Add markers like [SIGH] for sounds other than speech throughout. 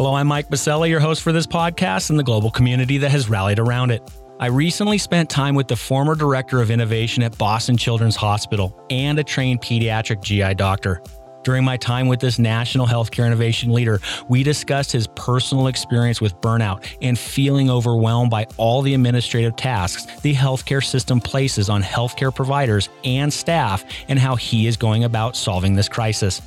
Hello, I'm Mike Biselli, your host for this podcast and the global community that has rallied around it. I recently spent time with the former director of innovation at Boston Children's Hospital and a trained pediatric GI doctor. During my time with this national healthcare innovation leader, we discussed his personal experience with burnout and feeling overwhelmed by all the administrative tasks the healthcare system places on healthcare providers and staff and how he is going about solving this crisis.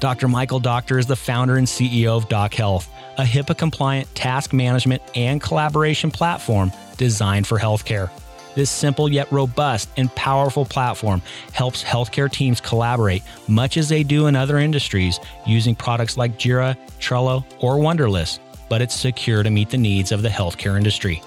Dr. Michael Docktor is the founder and CEO of Dock Health, a HIPAA compliant task management and collaboration platform designed for healthcare. This simple yet robust and powerful platform helps healthcare teams collaborate much as they do in other industries using products like Jira, Trello, or Wunderlist, but it's secure to meet the needs of the healthcare industry.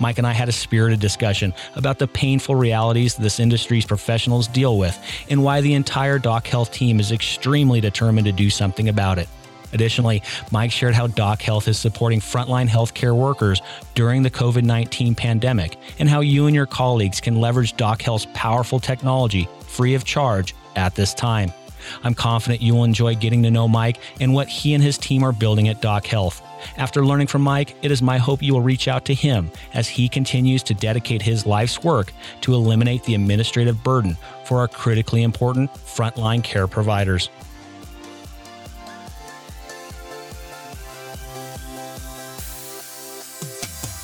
Mike and I had a spirited discussion about the painful realities this industry's professionals deal with and why the entire Dock Health team is extremely determined to do something about it. Additionally, Mike shared how Dock Health is supporting frontline healthcare workers during the COVID 19 pandemic and how you and your colleagues can leverage Dock Health's powerful technology free of charge at this time. I'm confident you will enjoy getting to know Mike and what he and his team are building at Dock Health. After learning from Mike, it is my hope you will reach out to him as he continues to dedicate his life's work to eliminate the administrative burden for our critically important frontline care providers.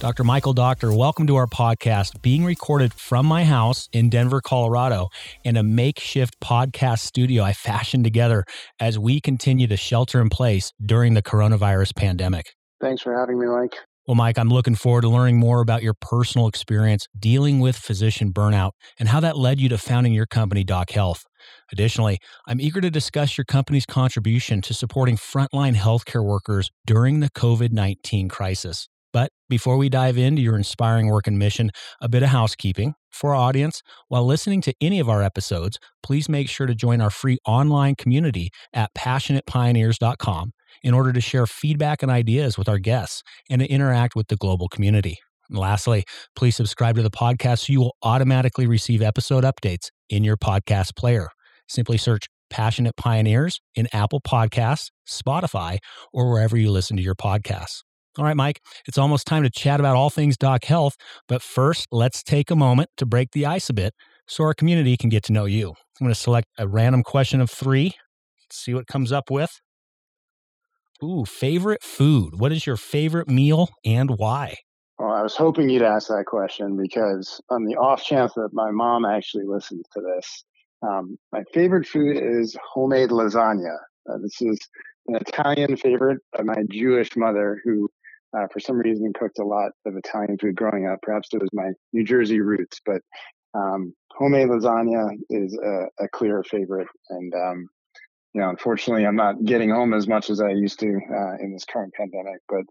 Dr. Michael Docktor, welcome to our podcast, being recorded from my house in Denver, Colorado, in a makeshift podcast studio I fashioned together as we continue to shelter in place during the coronavirus pandemic. Thanks for having me, Mike. Well, Mike, I'm looking forward to learning more about your personal experience dealing with physician burnout and how that led you to founding your company, Dock Health. Additionally, I'm eager to discuss your company's contribution to supporting frontline healthcare workers during the COVID 19 crisis. But before we dive into your inspiring work and mission, a bit of housekeeping. For our audience, while listening to any of our episodes, please make sure to join our free online community at passionatepioneers.com in order to share feedback and ideas with our guests and to interact with the global community. And lastly, please subscribe to the podcast so you will automatically receive episode updates in your podcast player. Simply search Passionate Pioneers in Apple Podcasts, Spotify, or wherever you listen to your podcasts. All right, Mike, it's almost time to chat about all things Dock Health. But first, let's take a moment to break the ice a bit so our community can get to know you. I'm going to select a random question of three, Let's see what comes up with. Ooh, favorite food. What is your favorite meal and why? Well, I was hoping you'd ask that question because, on the off chance that my mom actually listens to this, um, my favorite food is homemade lasagna. Uh, this is an Italian favorite by my Jewish mother, who uh, for some reason cooked a lot of Italian food growing up. Perhaps it was my New Jersey roots, but um, homemade lasagna is a, a clear favorite. And um, you know, unfortunately, I'm not getting home as much as I used to uh, in this current pandemic, but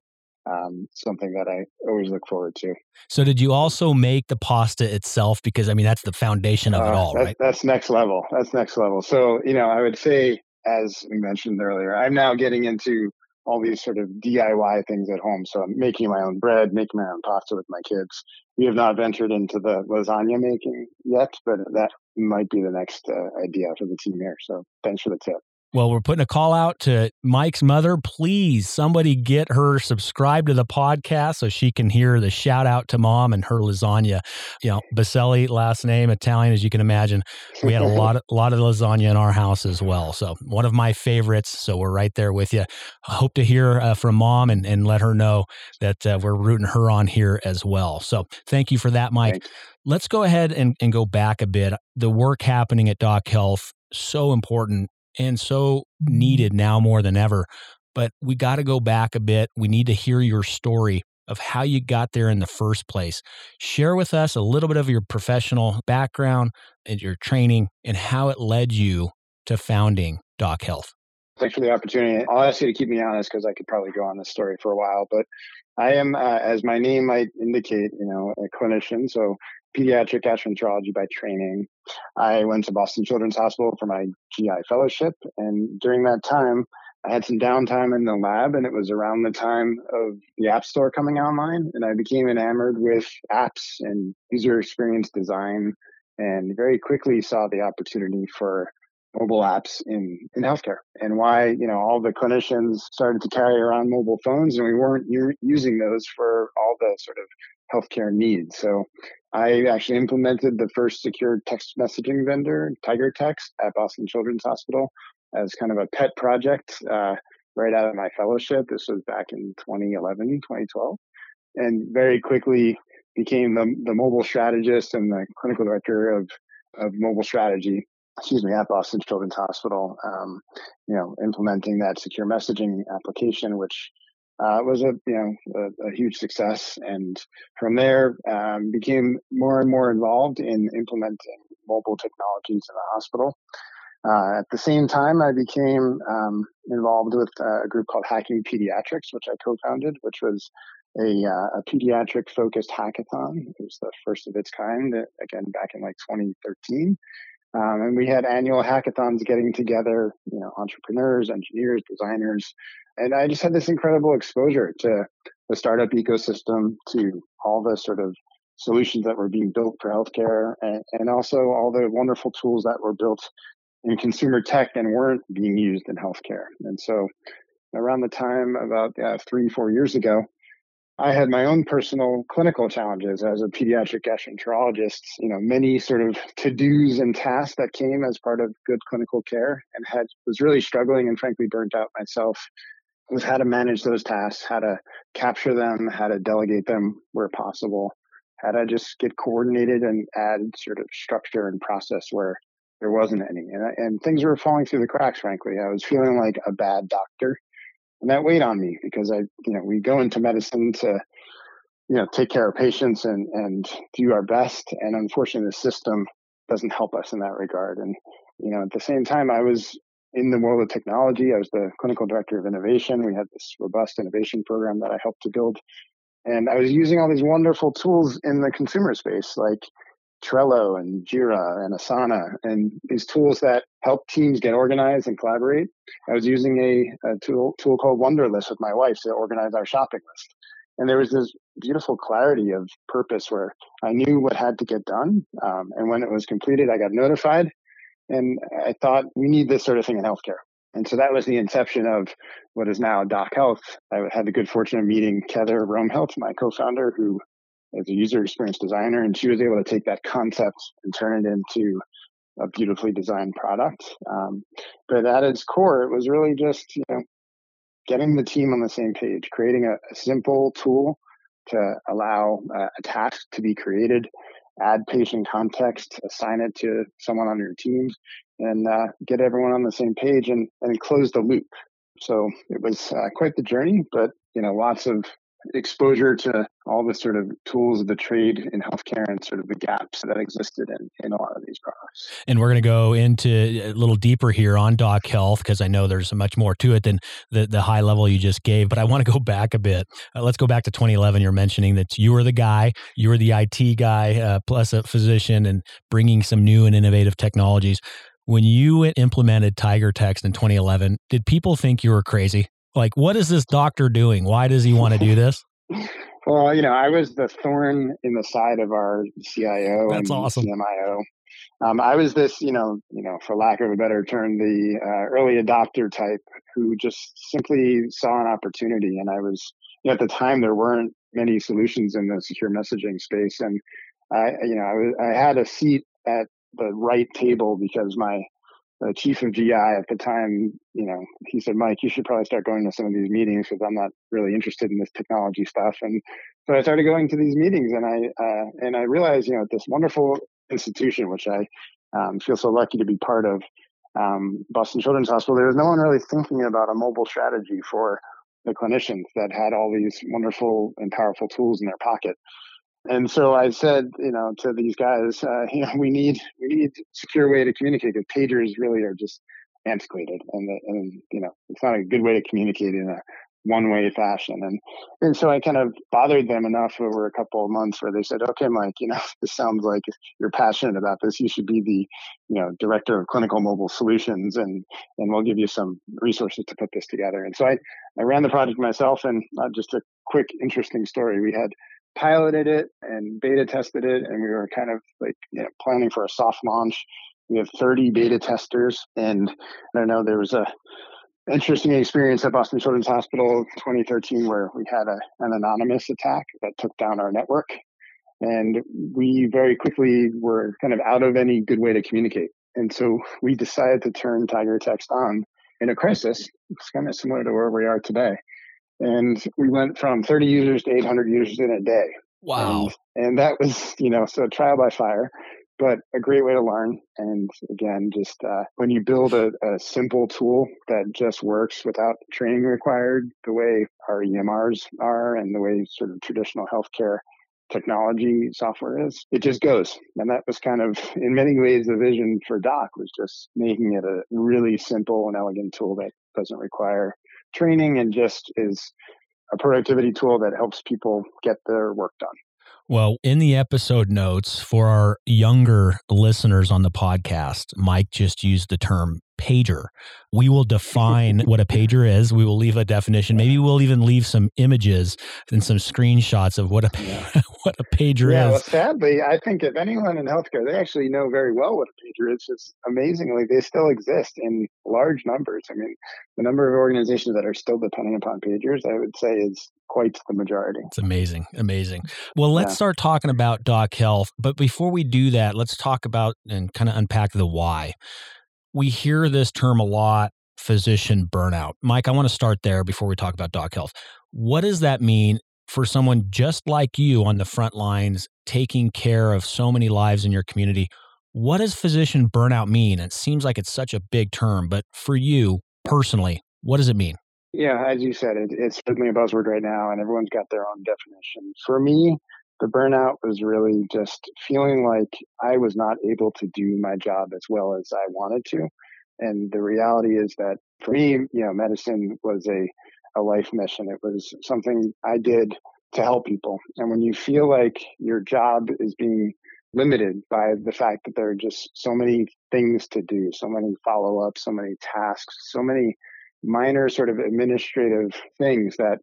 um, something that I always look forward to. So, did you also make the pasta itself? Because I mean, that's the foundation of uh, it all, that's, right? That's next level. That's next level. So, you know, I would say, as we mentioned earlier, I'm now getting into all these sort of DIY things at home. So I'm making my own bread, making my own pasta with my kids. We have not ventured into the lasagna making yet, but that might be the next uh, idea for the team here. So thanks for the tip. Well, we're putting a call out to Mike's mother. Please, somebody get her subscribed to the podcast so she can hear the shout out to mom and her lasagna. You know, Biselli, last name, Italian, as you can imagine. We had a lot of, lot of lasagna in our house as well. So, one of my favorites. So, we're right there with you. I hope to hear uh, from mom and, and let her know that uh, we're rooting her on here as well. So, thank you for that, Mike. Thanks. Let's go ahead and, and go back a bit. The work happening at Dock Health, so important and so needed now more than ever. But we got to go back a bit. We need to hear your story of how you got there in the first place. Share with us a little bit of your professional background and your training and how it led you to founding Dock Health. Thanks for the opportunity. I'll ask you to keep me honest because I could probably go on this story for a while, but I am, uh, as my name might indicate, you know, a clinician. So pediatric gastroenterology by training. I went to Boston Children's Hospital for my GI fellowship. And during that time, I had some downtime in the lab, and it was around the time of the App Store coming online. And I became enamored with apps and user experience design, and very quickly saw the opportunity for mobile apps in, in healthcare and why, you know, all the clinicians started to carry around mobile phones and we weren't u- using those for all the sort of healthcare needs. So I actually implemented the first secure text messaging vendor, Tiger Text, at Boston Children's Hospital as kind of a pet project uh, right out of my fellowship. This was back in 2011, 2012, and very quickly became the, the mobile strategist and the clinical director of, of mobile strategy excuse me, at Boston Children's Hospital, um, you know, implementing that secure messaging application, which uh, was a you know a, a, huge success, and from there um, became more and more involved in implementing mobile technologies in the hospital. Uh, at the same time, I became um, involved with a group called Hacking Pediatrics, which I co-founded, which was a, uh, a pediatric focused hackathon. It was the first of its kind, again back in like 2013. Um, and we had annual hackathons getting together, you know, entrepreneurs, engineers, designers. And I just had this incredible exposure to the startup ecosystem, to all the sort of solutions that were being built for healthcare, and, and also all the wonderful tools that were built in consumer tech and weren't being used in healthcare. And so around the time about uh, three, four years ago, I had my own personal clinical challenges as a pediatric gastroenterologist, you know, many sort of to-dos and tasks that came as part of good clinical care and had was really struggling and frankly burnt out myself with how to manage those tasks, how to capture them, how to delegate them where possible, how to just get coordinated and add sort of structure and process where there wasn't any. And, and things were falling through the cracks, frankly. I was feeling like a bad doctor and that weighed on me because I, you know, we go into medicine to, you know, take care of patients and and do our best, and unfortunately, the system doesn't help us in that regard. And you know, at the same time, I was in the world of technology. I was the clinical director of innovation. We had this robust innovation program that I helped to build, and I was using all these wonderful tools in the consumer space, like Trello and Jira and Asana and these tools that help teams get organized and collaborate. I was using a, a tool, tool called Wunderlist with my wife to organize our shopping list. And there was this beautiful clarity of purpose where I knew what had to get done. Um, and when it was completed, I got notified. And I thought, we need this sort of thing in healthcare. And so that was the inception of what is now Dock Health. I had the good fortune of meeting Heather Rome Health, my co-founder, who as a user experience designer, and she was able to take that concept and turn it into a beautifully designed product. Um, but at its core, it was really just you know getting the team on the same page, creating a, a simple tool to allow uh, a task to be created, add patient context, assign it to someone on your team, and uh, get everyone on the same page and, and close the loop. So it was uh, quite the journey, but you know, lots of exposure to all the sort of tools of the trade in healthcare and sort of the gaps that existed in, in a lot of these products. And we're going to go into a little deeper here on Dock Health because I know there's much more to it than the, the high level you just gave. But I want to go back a bit. Uh, let's go back to 2011. You're mentioning that you were the guy, you were the IT guy, uh, plus a physician, and bringing some new and innovative technologies. When you implemented Tiger Text in 2011, did people think you were crazy? Like, what is this doctor doing? Why does he want to do this? [LAUGHS] well, you know, I was the thorn in the side of our CIO That's and awesome. CMIO. Um, I was this, you know, you know, for lack of a better term, the uh, early adopter type who just simply saw an opportunity. And I was, you know, at the time, there weren't many solutions in the secure messaging space, and I, you know, I, was, I had a seat at the right table because my the chief of GI at the time, you know, he said, Mike, you should probably start going to some of these meetings because I'm not really interested in this technology stuff. And so I started going to these meetings and I, uh, and I realized, you know, at this wonderful institution, which I um, feel so lucky to be part of, um, Boston Children's Hospital, there was no one really thinking about a mobile strategy for the clinicians that had all these wonderful and powerful tools in their pocket and so I said, you know, to these guys, uh, [LAUGHS] you know, we need we need secure way to communicate because pagers really are just antiquated and, and, you know, it's not a good way to communicate in a one way fashion. And, and so I kind of bothered them enough over a couple of months where they said, okay, Mike, you know, [LAUGHS] this sounds like you're passionate about this. You should be the, you know, director of clinical mobile solutions and, and we'll give you some resources to put this together. And so I, I ran the project myself and uh, just a quick, interesting story. We had piloted it and beta tested it and we were kind of like, you know, planning for a soft launch. We have 30 beta testers and I don't know, there was a, interesting experience at Boston Children's Hospital 2013 where we had a, an anonymous attack that took down our network. And we very quickly were kind of out of any good way to communicate. And so we decided to turn Tiger Text on in a crisis. It's kind of similar to where we are today. And we went from 30 users to 800 users in a day. Wow. And, and that was, you know, so trial by fire but a great way to learn. And again, just uh, when you build a, a, simple tool that just works without training required, the way our EMRs are and the way sort of traditional healthcare technology software is, it just goes. And that was kind of, in many ways, the vision for Dock was just making it a really simple and elegant tool that doesn't require training and just is a productivity tool that helps people get their work done. Well, in the episode notes for our younger listeners on the podcast, Mike just used the term pager. We will define what a pager is. We will leave a definition. Maybe we'll even leave some images and some screenshots of what a yeah. [LAUGHS] what a pager yeah, is. Well, sadly, I think if anyone in healthcare, they actually know very well what a pager is. Just amazingly, they still exist in large numbers. I mean, the number of organizations that are still depending upon pagers, I would say, is quite the majority. It's amazing, amazing. Well, let's yeah. start talking about Dock Health. But before we do that, let's talk about and kind of unpack the why we hear this term a lot physician burnout. Mike, I want to start there before we talk about Dock Health. What does that mean for someone just like you on the front lines, taking care of so many lives in your community? What does physician burnout mean? It seems like it's such a big term, but for you personally, what does it mean? Yeah, as you said, it, it's certainly a buzzword right now, and everyone's got their own definition. For me, the burnout was really just feeling like I was not able to do my job as well as I wanted to. And the reality is that for me, you know, medicine was a, a life mission. It was something I did to help people. And when you feel like your job is being limited by the fact that there are just so many things to do, so many follow ups, so many tasks, so many minor sort of administrative things that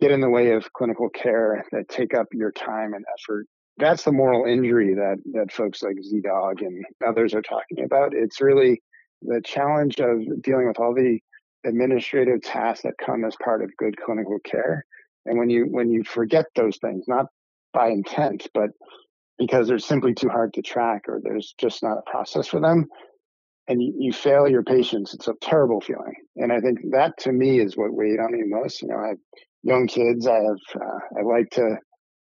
get in the way of clinical care that take up your time and effort. That's the moral injury that, that folks like ZDogg and others are talking about. It's really the challenge of dealing with all the administrative tasks that come as part of good clinical care. And when you when you forget those things, not by intent, but because they're simply too hard to track or there's just not a process for them, and you, you fail your patients, it's a terrible feeling. And I think that to me is what weighed on me most. You know, I young kids. I have uh, I like to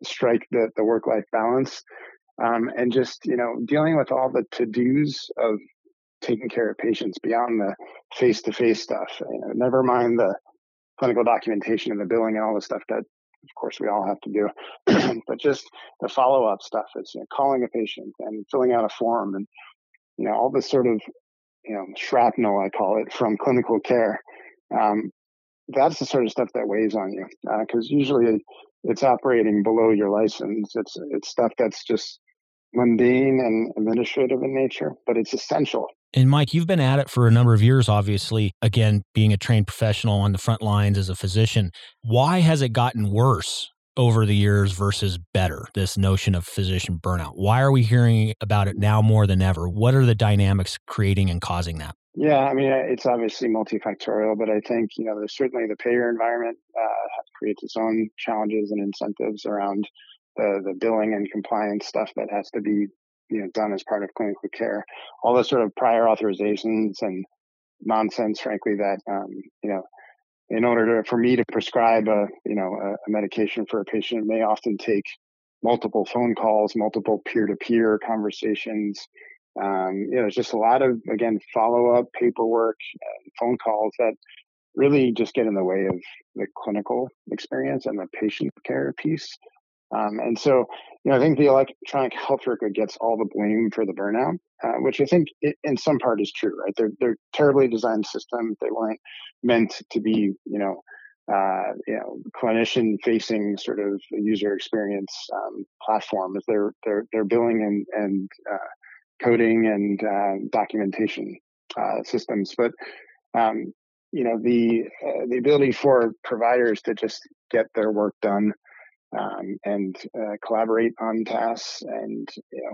strike the the work life balance, um, and just you know dealing with all the to dos of taking care of patients beyond the face to face stuff. You know, never mind the clinical documentation and the billing and all the stuff that of course we all have to do [CLEARS THROAT] but just the follow-up stuff is you know, calling a patient and filling out a form and you know all this sort of you know shrapnel i call it from clinical care um, that's the sort of stuff that weighs on you because uh, usually it's operating below your license. It's it's stuff that's just mundane and administrative in nature, but it's essential. And Mike, you've been at it for a number of years, obviously, again, being a trained professional on the front lines as a physician. Why has it gotten worse over the years versus better? This notion of physician burnout. Why are we hearing about it now more than ever? What are the dynamics creating and causing that? Yeah, I mean, it's obviously multifactorial, but I think, you know, there's certainly the payer environment uh, creates its own challenges and incentives around the, the billing and compliance stuff that has to be, you know, done as part of clinical care. All the sort of prior authorizations and nonsense, frankly, that, um, you know, in order to, for me to prescribe a, you know, a, a medication for a patient it may often take multiple phone calls, multiple peer-to-peer conversations, um, you know, it's just a lot of, again, follow up paperwork, phone calls that really just get in the way of the clinical experience and the patient care piece. Um, and so, you know, I think the electronic health record gets all the blame for the burnout, uh, which I think it, in some part is true, right? They're, they're terribly designed systems. They weren't meant to be, you know, uh, you know, clinician facing sort of user experience um, platforms. They're, they're, they're billing and, and uh, coding and uh, documentation uh, systems. But, um, you know, the, uh, the ability for providers to just get their work done um, and uh, collaborate on tasks and you know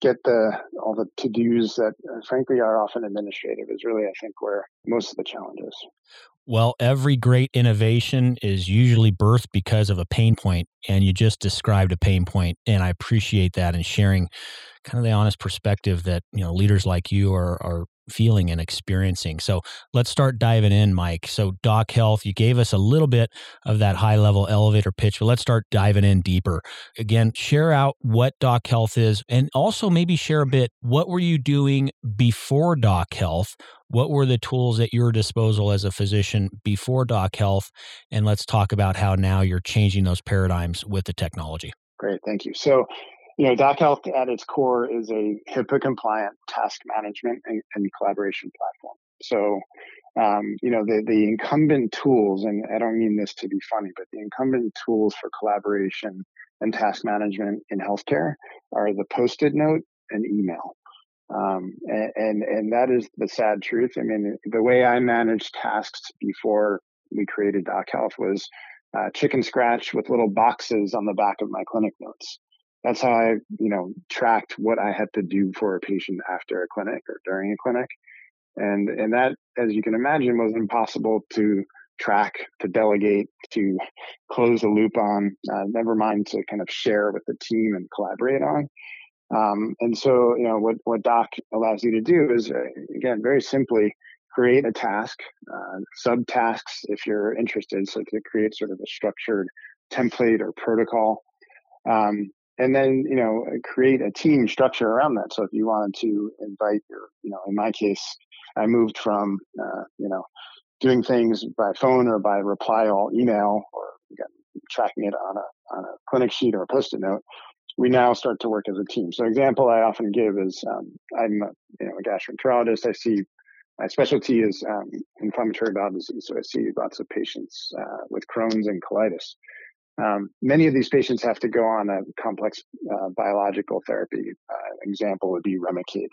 get the all the to dos that uh, frankly are often administrative is really I think where most of the challenge is. Well, every great innovation is usually birthed because of a pain point, and you just described a pain point, and I appreciate that and sharing kind of the honest perspective that you know leaders like you are are feeling and experiencing. So let's start diving in, Mike. So, Dock Health, you gave us a little bit of that high level elevator pitch, but let's start diving in deeper. Again, share out what Dock Health is and also maybe share a bit what were you doing before Dock Health? What were the tools at your disposal as a physician before Dock Health? And let's talk about how now you're changing those paradigms with the technology. Great, thank you. So, you know, Dock Health at its core is a HIPAA compliant task management and, and collaboration platform. So, um, you know, the, the incumbent tools, and I don't mean this to be funny, but the incumbent tools for collaboration and task management in healthcare are the post-it note and email. Um, and, and, and that is the sad truth. I mean, the way I managed tasks before we created Dock Health was uh, chicken scratch with little boxes on the back of my clinic notes that's how I, you know, tracked what I had to do for a patient after a clinic or during a clinic. And, and that, as you can imagine, was impossible to track, to delegate, to close the loop on, uh, never mind to kind of share with the team and collaborate on. Um, and so, you know, what, what Dock allows you to do is, uh, again, very simply create a task, uh, subtasks if you're interested. So to create sort of a structured template or protocol. Um, and then you know create a team structure around that. So if you wanted to invite your you know in my case i moved from uh, you know doing things by phone or by reply all email or again, tracking it on a on a clinic sheet or a post-it note we now start to work as a team. So example i often give is um, i'm a, you know a gastroenterologist. I see my specialty is um, inflammatory bowel disease. So i see lots of patients uh, with crohn's and colitis um, many of these patients have to go on a complex uh, biological therapy. Uh, example would be Remicade.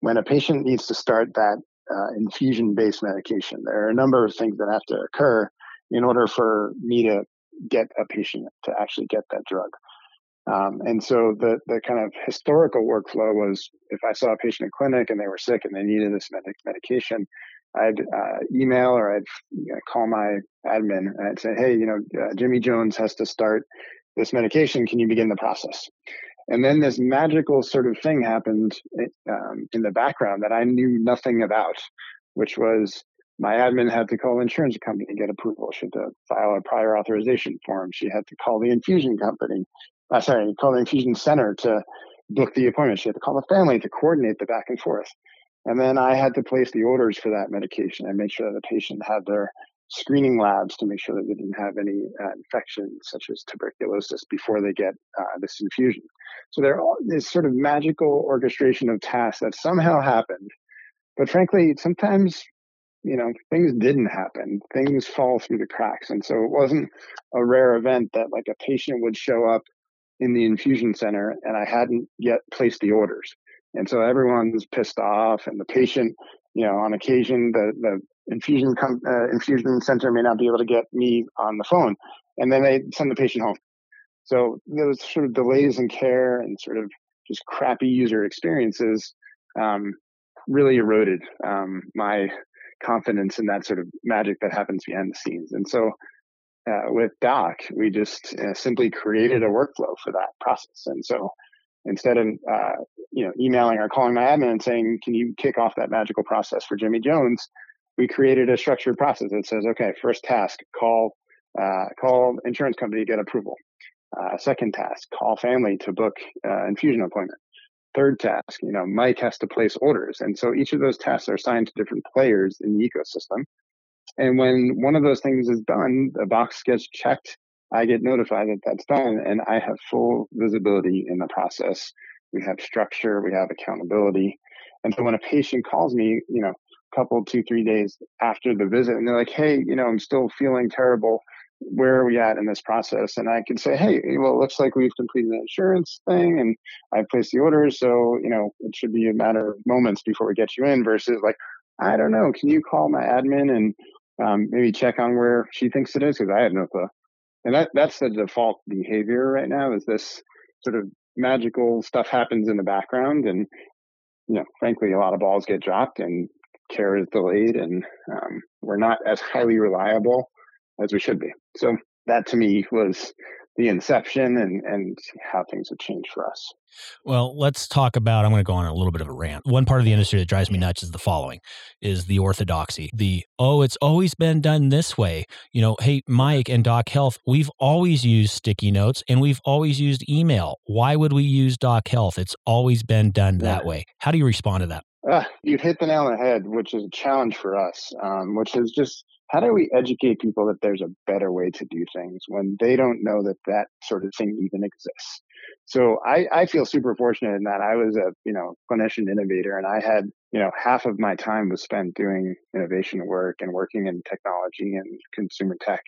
When a patient needs to start that uh, infusion-based medication, there are a number of things that have to occur in order for me to get a patient to actually get that drug. Um, and so the the kind of historical workflow was if I saw a patient in clinic and they were sick and they needed this med- medication, I'd uh, email or I'd you know, call my admin and I'd say, hey, you know, uh, Jimmy Jones has to start this medication. Can you begin the process? And then this magical sort of thing happened um, in the background that I knew nothing about, which was my admin had to call the insurance company to get approval. She had to file a prior authorization form. She had to call the infusion company, uh, sorry, call the infusion center to book the appointment. She had to call the family to coordinate the back and forth. And then I had to place the orders for that medication and make sure that the patient had their screening labs to make sure that they didn't have any uh, infections such as tuberculosis before they get uh, this infusion. So there this sort of magical orchestration of tasks that somehow happened. But frankly, sometimes, you know, things didn't happen. Things fall through the cracks. And so it wasn't a rare event that like a patient would show up in the infusion center and I hadn't yet placed the orders. And so everyone's pissed off, and the patient, you know, on occasion, the the infusion com- uh, infusion center may not be able to get me on the phone, and then they send the patient home. So those sort of delays in care and sort of just crappy user experiences um, really eroded um, my confidence in that sort of magic that happens behind the scenes. And so uh, with Dock, we just uh, simply created a workflow for that process. And so instead of uh, you know emailing or calling my admin and saying can you kick off that magical process for jimmy jones? We created a structured process that says okay first task call uh, call insurance company to get approval. Uh, second task call family to book uh, infusion appointment. Third task you know mike has to place orders. And so each of those tasks are assigned to different players in the ecosystem. And when one of those things is done the box gets checked I get notified that that's done and I have full visibility in the process. We have structure, we have accountability. And so when a patient calls me, you know, a couple, two, three days after the visit and they're like, hey, you know, I'm still feeling terrible. Where are we at in this process? And I can say, hey, well, it looks like we've completed the insurance thing and I placed the order. So, you know, it should be a matter of moments before we get you in versus like, I don't know, can you call my admin and um, maybe check on where she thinks it is? Because I have no clue and that that's the default behavior right now is this sort of magical stuff happens in the background and you know frankly a lot of balls get dropped and care is delayed and um, we're not as highly reliable as we should be. So that to me was the inception and and how things have changed for us. Well, let's talk about I'm going to go on a little bit of a rant. One part of the industry that drives me nuts is the following is the orthodoxy. The oh, it's always been done this way. You know, hey Mike and Dock Health, we've always used sticky notes and we've always used email. Why would we use Dock Health? It's always been done that way. How do you respond to that? Uh, you hit the nail on the head, which is a challenge for us, um, which is just how do we educate people that there's a better way to do things when they don't know that that sort of thing even exists? So I, I feel super fortunate in that I was a, you know, clinician innovator and I had, you know, half of my time was spent doing innovation work and working in technology and consumer tech.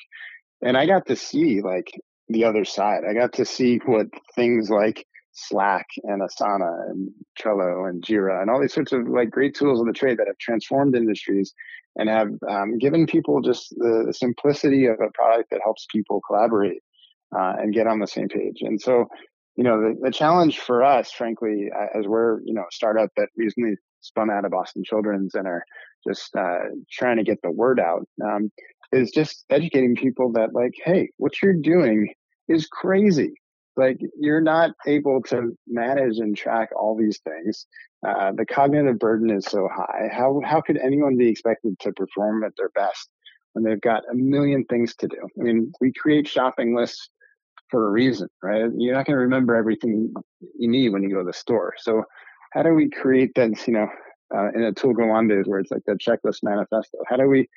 And I got to see like the other side. I got to see what things like Slack and Asana and Trello and Jira and all these sorts of like great tools of the trade that have transformed industries and have um, given people just the, simplicity of a product that helps people collaborate uh, and get on the same page. And so, you know, the, the challenge for us, frankly, as we're, you know, a startup that recently spun out of Boston Children's and are just uh, trying to get the word out, um, is just educating people that, like, hey, what you're doing is crazy like you're not able to manage and track all these things. Uh, the cognitive burden is so high. How how could anyone be expected to perform at their best when they've got a million things to do? I mean, we create shopping lists for a reason, right? You're not going to remember everything you need when you go to the store. So, how do we create that? You know, uh, in a tool Gawande where it's like the checklist manifesto. How do we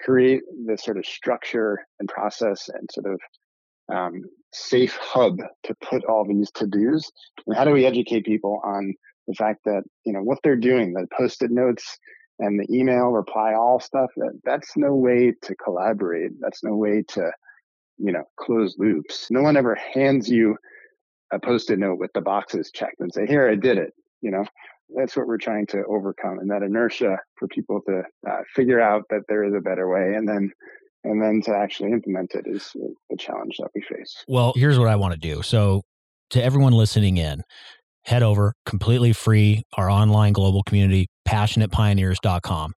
create this sort of structure and process and sort of um, safe hub to put all these to dos? And how do we educate people on the fact that, you know, what they're doing, the post-it notes and the email reply all stuff, that, that's no way to collaborate. That's no way to, you know, close loops. No one ever hands you a post-it note with the boxes checked and say, here, I did it. You know, that's what we're trying to overcome and that inertia for people to uh, figure out that there is a better way and then and then to actually implement it is the challenge that we face. Well, here's what I want to do. So, to everyone listening in, head over completely free our online global community passionatepioneers.com.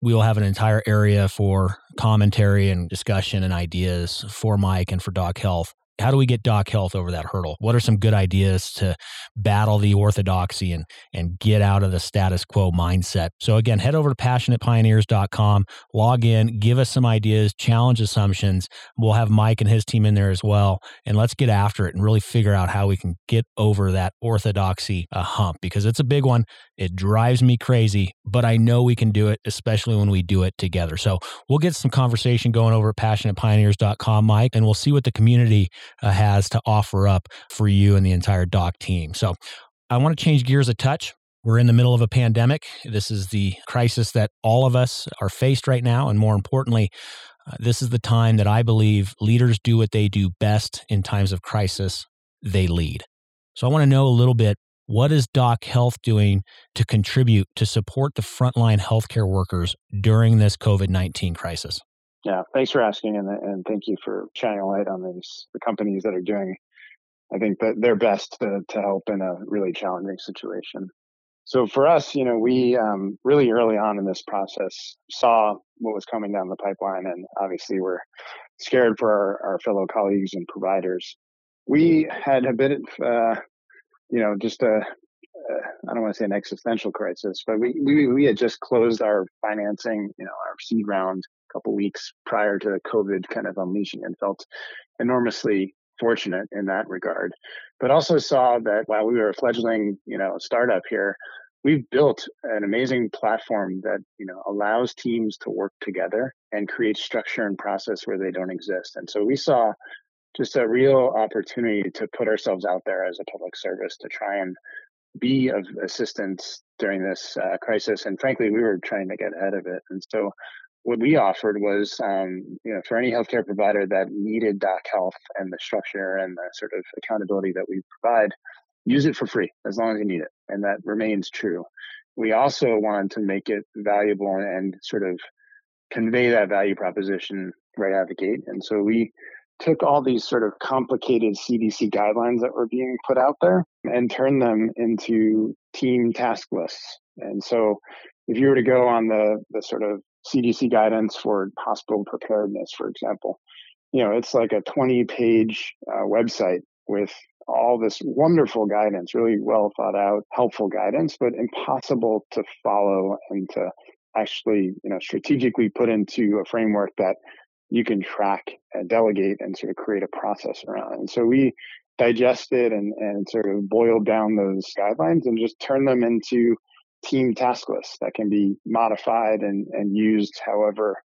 We will have an entire area for commentary and discussion and ideas for Mike and for Dock Health how do we get dock health over that hurdle? What are some good ideas to battle the orthodoxy and and get out of the status quo mindset? So again head over to passionatepioneers.com log in give us some ideas challenge assumptions. We'll have mike and his team in there as well and let's get after it and really figure out how we can get over that orthodoxy uh, hump because it's a big one. It drives me crazy but i know we can do it especially when we do it together. So we'll get some conversation going over at passionatepioneers.com mike and we'll see what the community uh, has to offer up for you and the entire dock team. So I want to change gears a touch. We're in the middle of a pandemic. This is the crisis that all of us are faced right now. And more importantly, uh, this is the time that I believe leaders do what they do best in times of crisis they lead. So I want to know a little bit what is Dock Health doing to contribute to support the frontline healthcare workers during this COVID 19 crisis? Yeah, thanks for asking, and and thank you for shining a light on these the companies that are doing. I think that their best to to help in a really challenging situation. So for us, you know, we um, really early on in this process saw what was coming down the pipeline, and obviously we're scared for our, our fellow colleagues and providers. We had a bit of, uh, you know, just a uh, I don't want to say an existential crisis, but we, we we had just closed our financing, you know, our seed round couple weeks prior to the COVID kind of unleashing and felt enormously fortunate in that regard. But also saw that while we were a fledgling, you know, startup here, we've built an amazing platform that you know allows teams to work together and create structure and process where they don't exist. And so we saw just a real opportunity to put ourselves out there as a public service to try and be of assistance during this uh, crisis. And frankly, we were trying to get ahead of it. And so what we offered was, um, you know, for any healthcare provider that needed Dock Health and the structure and the sort of accountability that we provide, use it for free as long as you need it. And that remains true. We also wanted to make it valuable and sort of convey that value proposition right out of the gate. And so we took all these sort of complicated CDC guidelines that were being put out there and turned them into team task lists. And so if you were to go on the, the sort of CDC guidance for hospital preparedness, for example, you know, it's like a 20 page uh, website with all this wonderful guidance, really well thought out, helpful guidance, but impossible to follow and to actually, you know, strategically put into a framework that you can track and delegate and sort of create a process around. And so we digested and, and sort of boiled down those guidelines and just turned them into team task lists that can be modified and, and used however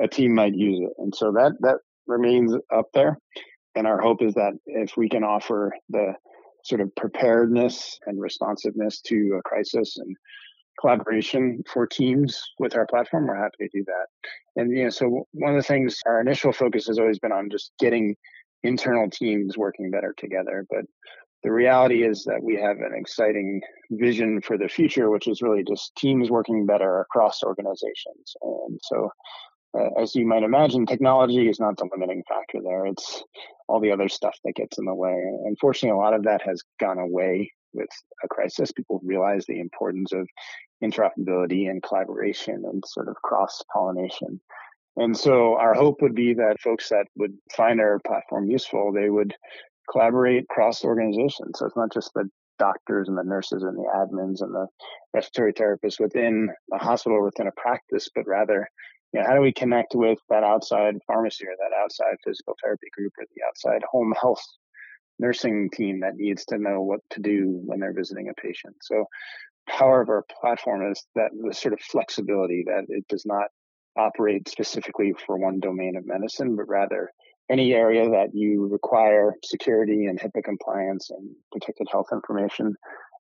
a team might use it. And so that, that remains up there. And our hope is that if we can offer the sort of preparedness and responsiveness to a crisis and collaboration for teams with our platform, we're happy to do that. And you know, so one of the things our initial focus has always been on just getting internal teams working better together. But the reality is that we have an exciting vision for the future, which is really just teams working better across organizations. And so, uh, as you might imagine, technology is not the limiting factor there. It's all the other stuff that gets in the way. Unfortunately, a lot of that has gone away with a crisis. People realize the importance of interoperability and collaboration and sort of cross pollination. And so our hope would be that folks that would find our platform useful, they would collaborate across organizations. So it's not just the doctors and the nurses and the admins and the respiratory therapists within a hospital or within a practice, but rather, you know, how do we connect with that outside pharmacy or that outside physical therapy group or the outside home health nursing team that needs to know what to do when they're visiting a patient. So power of our platform is that the sort of flexibility that it does not operate specifically for one domain of medicine, but rather any area that you require security and HIPAA compliance and protected health information,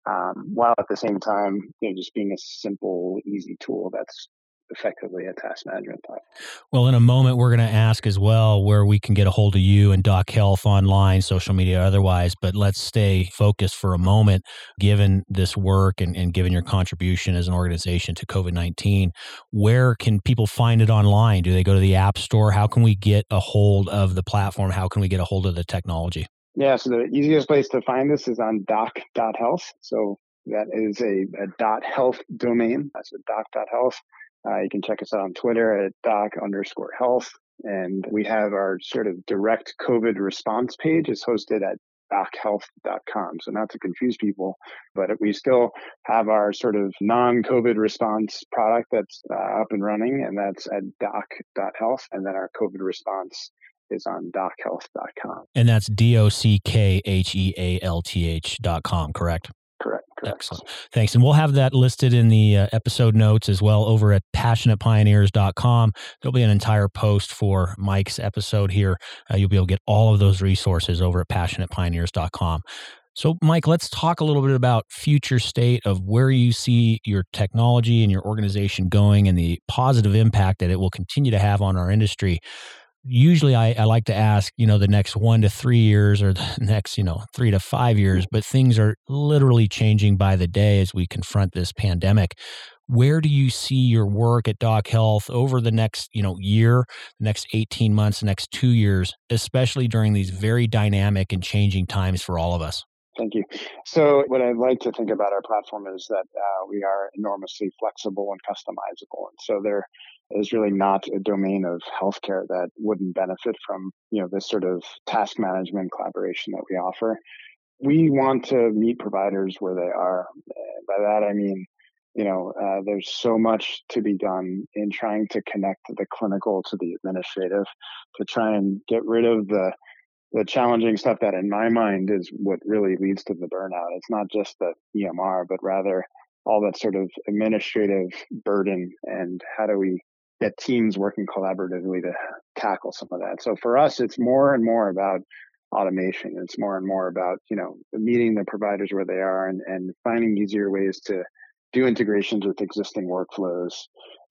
um, while at the same time, you know, just being a simple, easy tool that's effectively a task management platform. Well, in a moment, we're going to ask as well where we can get a hold of you and Dock Health online, social media, otherwise. But let's stay focused for a moment, given this work and, and given your contribution as an organization to COVID 19. Where can people find it online? Do they go to the App Store? How can we get a hold of the platform? How can we get a hold of the technology? Yeah, so the easiest place to find this is on dock.health. So that is a, a dot health domain. That's a dock.health. Uh, you can check us out on Twitter at dock underscore health. And we have our sort of direct COVID response page is hosted at dockhealth.com. So not to confuse people, but we still have our sort of non-COVID response product that's uh, up and running, and that's at dock.health. And then our COVID response is on dockhealth.com. And that's D O C K H E A L T H dot com, correct? Correct, correct. Excellent. Thanks. And we'll have that listed in the uh, episode notes as well over at passionatepioneers.com. There'll be an entire post for Mike's episode here. Uh, you'll be able to get all of those resources over at passionatepioneers.com. So, Mike, let's talk a little bit about future state of where you see your technology and your organization going and the positive impact that it will continue to have on our industry usually I, I, like to ask, you know, the next one to three years or the [LAUGHS] next, you know, three to five years, mm-hmm. but things are literally changing by the day as we confront this pandemic. Where do you see your work at Dock Health over the next, you know, year, the next 18 months, the next two years, especially during these very dynamic and changing times for all of us? Thank you. So, what I'd like to think about our platform is that uh, we are enormously flexible and customizable. And so, there is really not a domain of healthcare that wouldn't benefit from you know this sort of task management collaboration that we offer. We want to meet providers where they are. By that I mean, you know, uh, there's so much to be done in trying to connect the clinical to the administrative, to try and get rid of the the challenging stuff that in my mind is what really leads to the burnout. It's not just the EMR, but rather all that sort of administrative burden and how do we get teams working collaboratively to tackle some of that. So for us, it's more and more about automation. It's more and more about, you know, meeting the providers where they are and, and finding easier ways to do integrations with existing workflows.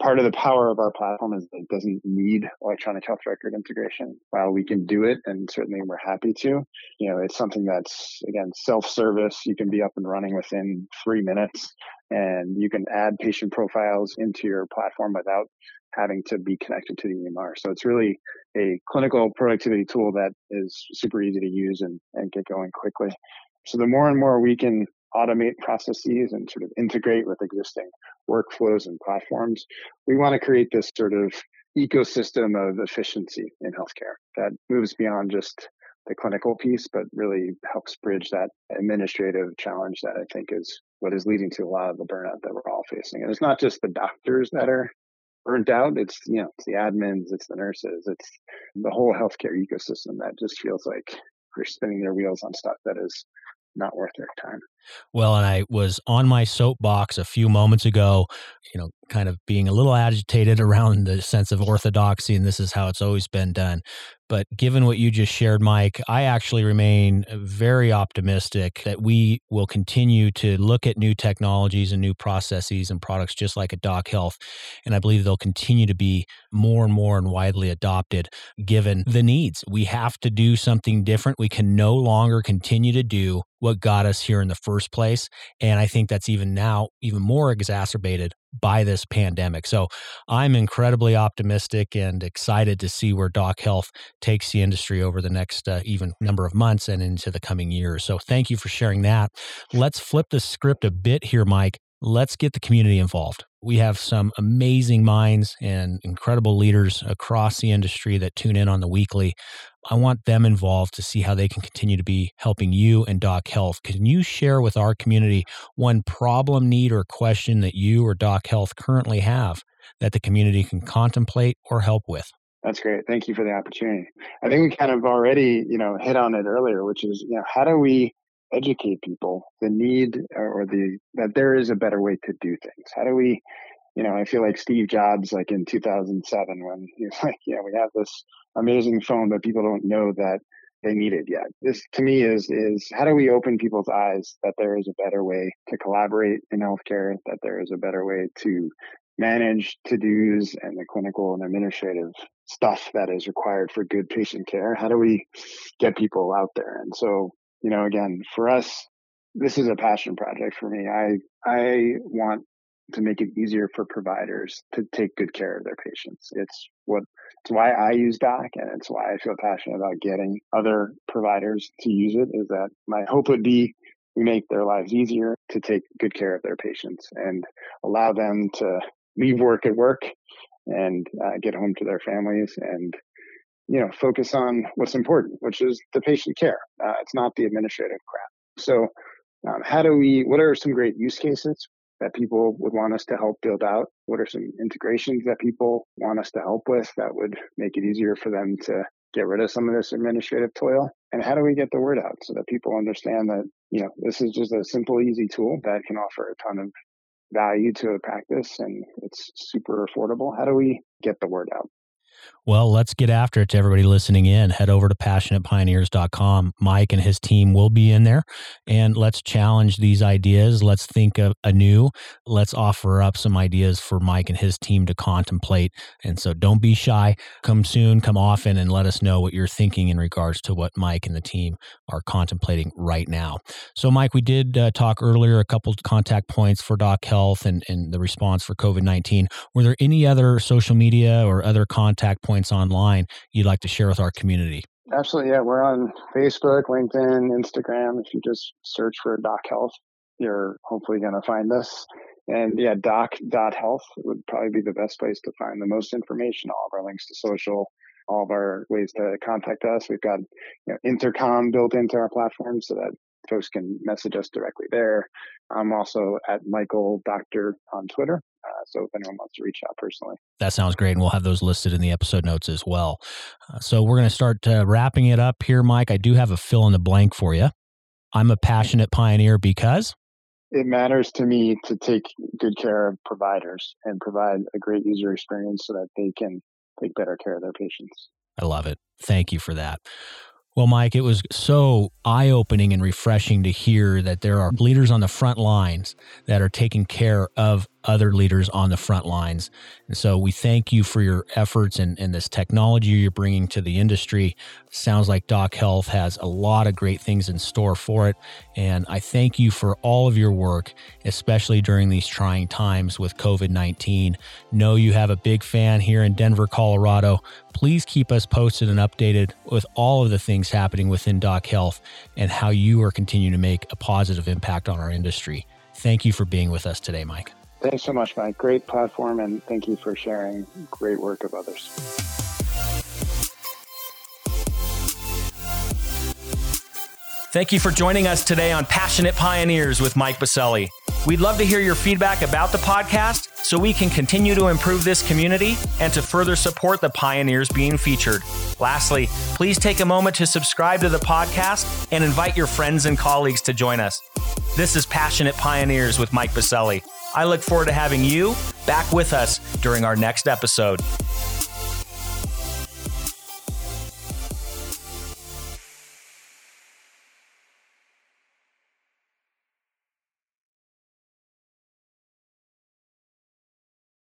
Part of the power of our platform is it doesn't need electronic health record integration. While we can do it, and certainly we're happy to, you know, it's something that's again self-service. You can be up and running within three minutes, and you can add patient profiles into your platform without having to be connected to the EMR. So it's really a clinical productivity tool that is super easy to use and, and get going quickly. So the more and more we can automate processes and sort of integrate with existing workflows and platforms. We want to create this sort of ecosystem of efficiency in healthcare that moves beyond just the clinical piece, but really helps bridge that administrative challenge that I think is what is leading to a lot of the burnout that we're all facing. And it's not just the doctors that are burnt out. It's, you know, it's the admins, it's the nurses, it's the whole healthcare ecosystem that just feels like they're spinning their wheels on stuff that is not worth their time. Well, and I was on my soapbox a few moments ago, you know, kind of being a little agitated [LAUGHS] around the sense of orthodoxy, and this is how it's always been done. But given what you just shared, Mike, I actually remain uh, very optimistic that we will continue to look at new technologies and new processes and products just like at Dock Health. And I believe they'll continue to be more and more and widely adopted given the needs. We have to do something different. We can no longer continue to do what got us here in the first place. And I think that's even now even more exacerbated by this pandemic. So I'm incredibly optimistic and excited to see where Dock Health takes the industry over the next uh, even number of months and into the coming years. So thank you for sharing that. Let's flip the script a bit here, Mike. Let's get the community involved. We have some amazing minds and incredible leaders across the industry that tune in on the weekly. I want them involved to see how they can continue to be helping you and Dock Health. Can you share with our community one problem, need, or question that you or Dock Health currently have that the community can contemplate or help with? That's great. Thank you for the opportunity. I think we kind of already, you know, hit on it earlier, which is, you know, how do we educate people the need or the that there is a better way to do things? How do we you know, I feel like Steve Jobs, like in 2007, when he was [LAUGHS] like, yeah, we have this amazing phone, but people don't know that they need it yet. This to me is, is how do we open people's eyes that there is a better way to collaborate in healthcare, that there is a better way to manage to-dos and the clinical and administrative stuff that is required for good patient care? How do we get people out there? And so, you know, again, for us, this is a passion project for me. I I want to make it easier for providers to take good care of their patients. It's what it's why I use Dock and it's why I feel passionate about getting other providers to use it is that my hope would be we make their lives easier to take good care of their patients and allow them to leave work at work and uh, get home to their families and you know focus on what's important which is the patient care uh, it's not the administrative crap so um, how do we what are some great use cases that people would want us to help build out? What are some integrations that people want us to help with that would make it easier for them to get rid of some of this administrative toil? And how do we get the word out so that people understand that, you know, this is just a simple, easy tool that can offer a ton of value to a practice and it's super affordable? How do we get the word out? Well, let's get after it to everybody listening in. Head over to passionatepioneers.com. Mike and his team will be in there and let's challenge these ideas. Let's think of anew. Let's offer up some ideas for Mike and his team to contemplate. And so don't be shy. Come soon, come often, and let us know what you're thinking in regards to what Mike and the team are contemplating right now. So, Mike, we did uh, talk earlier a couple contact points for Dock Health and, and the response for COVID 19. Were there any other social media or other contact points? points online you'd like to share with our community? Absolutely. Yeah. We're on Facebook, LinkedIn, Instagram. If you just search for Dock Health, you're hopefully going to find us. And yeah, doc.health would probably be the best place to find the most information, all of our links to social, all of our ways to contact us. We've got you know, intercom built into our platform so that folks can message us directly there. I'm also at Michael Docktor on Twitter. Uh, so if anyone wants to reach out personally, that sounds great, and we'll have those listed in the episode notes as well. Uh, so we're going to start uh, wrapping it up here, Mike. I do have a fill in the blank for you. I'm a passionate pioneer because it matters to me to take good care of providers and provide a great user experience so that they can take better care of their patients. I love it. Thank you for that. Well, Mike, it was so eye opening and refreshing to hear that there are leaders on the front lines that are taking care of other leaders on the front lines. And so we thank you for your efforts and, and this technology you're bringing to the industry. Sounds like Dock Health has a lot of great things in store for it. And I thank you for all of your work, especially during these trying times with COVID 19. Know you have a big fan here in Denver, Colorado. Please keep us posted and updated with all of the things happening within Dock Health and how you are continuing to make a positive impact on our industry. Thank you for being with us today, Mike. Thanks so much, Mike. Great platform, and thank you for sharing great work of others. Thank you for joining us today on Passionate Pioneers with Mike Biselli. We'd love to hear your feedback about the podcast so we can continue to improve this community and to further support the pioneers being featured. Lastly, please take a moment to subscribe to the podcast and invite your friends and colleagues to join us. This is Passionate Pioneers with Mike Biselli. I look forward to having you back with us during our next episode.